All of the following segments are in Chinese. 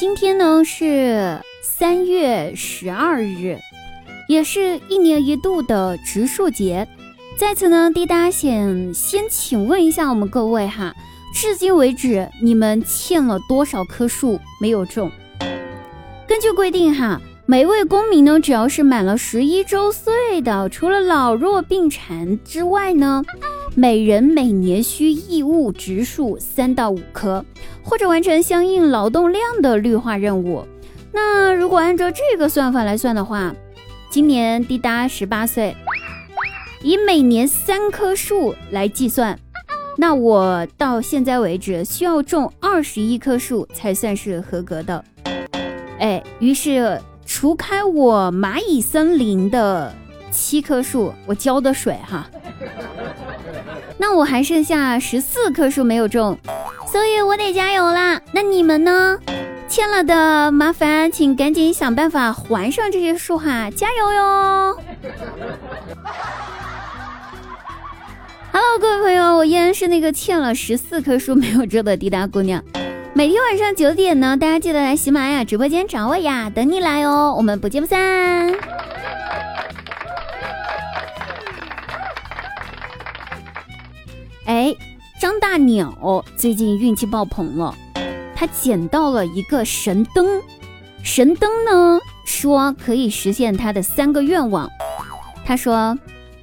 今天呢是三月十二日，也是一年一度的植树节。在此呢，滴答想先请问一下我们各位哈，至今为止你们欠了多少棵树没有种？根据规定哈，每位公民呢，只要是满了十一周岁的，除了老弱病残之外呢。每人每年需义务植树三到五棵，或者完成相应劳动量的绿化任务。那如果按照这个算法来算的话，今年滴答十八岁，以每年三棵树来计算，那我到现在为止需要种二十一棵树才算是合格的。哎，于是除开我蚂蚁森林的七棵树，我浇的水哈。那我还剩下十四棵树没有种，所以我得加油啦。那你们呢？欠了的麻烦请赶紧想办法还上这些树哈，加油哟！Hello，各位朋友，我依然是那个欠了十四棵树没有种的滴答姑娘。每天晚上九点呢，大家记得来喜马拉雅直播间找我呀，等你来哦，我们不见不散。哎，张大鸟最近运气爆棚了，他捡到了一个神灯。神灯呢，说可以实现他的三个愿望。他说：“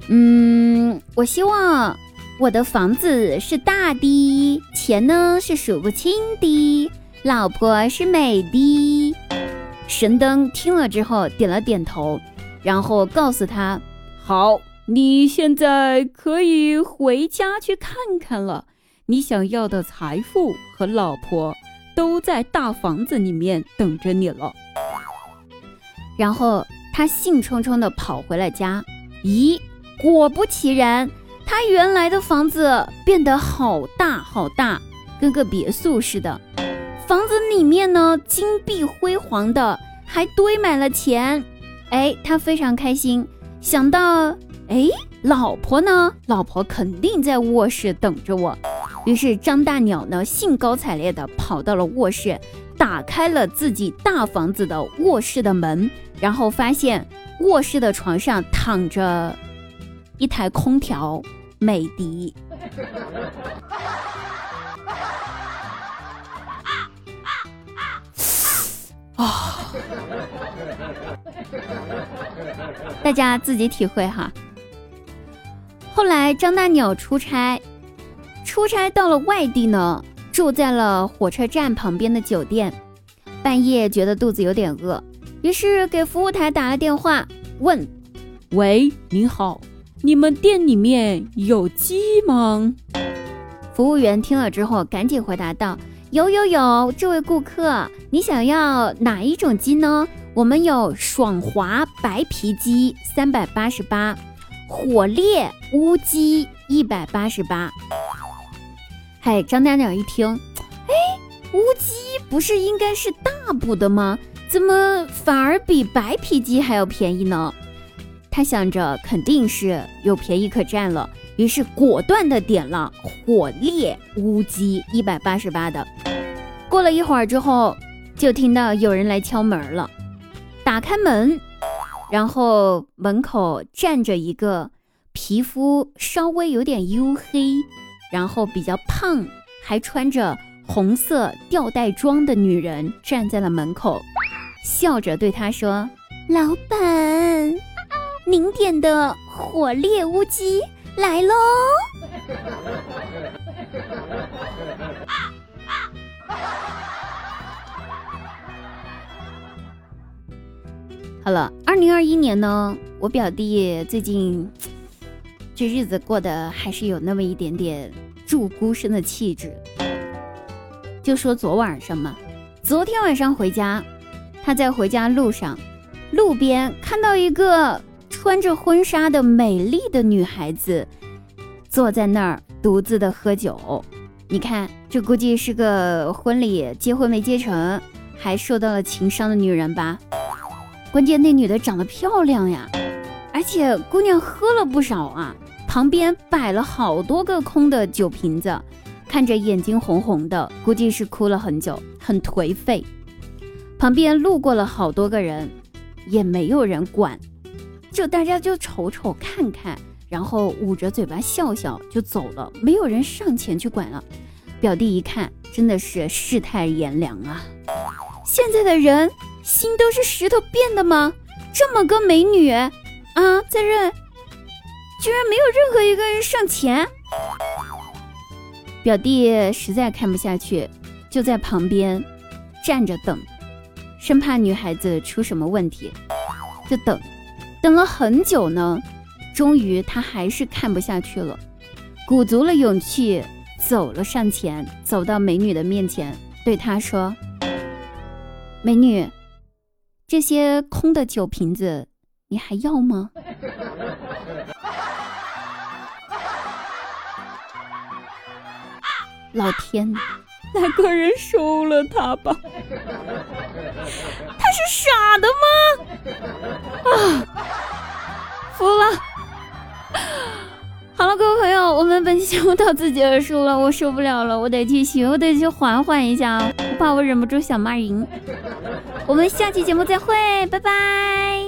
嗯，我希望我的房子是大的，钱呢是数不清的，老婆是美的。”神灯听了之后点了点头，然后告诉他：“好。”你现在可以回家去看看了，你想要的财富和老婆都在大房子里面等着你了。然后他兴冲冲地跑回了家，咦，果不其然，他原来的房子变得好大好大，跟个别墅似的。房子里面呢，金碧辉煌的，还堆满了钱。哎，他非常开心，想到。哎，老婆呢？老婆肯定在卧室等着我。于是张大鸟呢，兴高采烈地跑到了卧室，打开了自己大房子的卧室的门，然后发现卧室的床上躺着一台空调，美的。啊！大家自己体会哈。后来张大鸟出差，出差到了外地呢，住在了火车站旁边的酒店。半夜觉得肚子有点饿，于是给服务台打了电话，问：“喂，您好，你们店里面有鸡吗？”服务员听了之后，赶紧回答道：“有有有，这位顾客，你想要哪一种鸡呢？我们有爽滑白皮鸡，三百八十八。”火烈乌鸡一百八十八，嗨，张大鸟一听，哎，乌鸡不是应该是大补的吗？怎么反而比白皮鸡还要便宜呢？他想着肯定是有便宜可占了，于是果断的点了火烈乌鸡一百八十八的。过了一会儿之后，就听到有人来敲门了，打开门。然后门口站着一个皮肤稍微有点黝黑，然后比较胖，还穿着红色吊带装的女人站在了门口，笑着对他说：“老板，您点的火烈乌鸡来喽。”好了，二零二一年呢，我表弟最近这日子过得还是有那么一点点祝孤生的气质。就说昨晚上嘛，昨天晚上回家，他在回家路上，路边看到一个穿着婚纱的美丽的女孩子坐在那儿独自的喝酒。你看，这估计是个婚礼结婚没结成，还受到了情伤的女人吧。关键那女的长得漂亮呀，而且姑娘喝了不少啊，旁边摆了好多个空的酒瓶子，看着眼睛红红的，估计是哭了很久，很颓废。旁边路过了好多个人，也没有人管，就大家就瞅瞅看看，然后捂着嘴巴笑笑就走了，没有人上前去管了。表弟一看，真的是世态炎凉啊！现在的人心都是石头变的吗？这么个美女啊，在这居然没有任何一个人上前。表弟实在看不下去，就在旁边站着等，生怕女孩子出什么问题，就等，等了很久呢。终于他还是看不下去了，鼓足了勇气走了上前，走到美女的面前，对她说：“美女，这些空的酒瓶子你还要吗？”老天呐，那个人收了他吧？他是傻的吗？啊，服了。好了，各位朋友，我们本期节目到此结束了，我受不了了，我得继续，我得去缓缓一下，我怕我忍不住想骂人。我们下期节目再会，拜拜。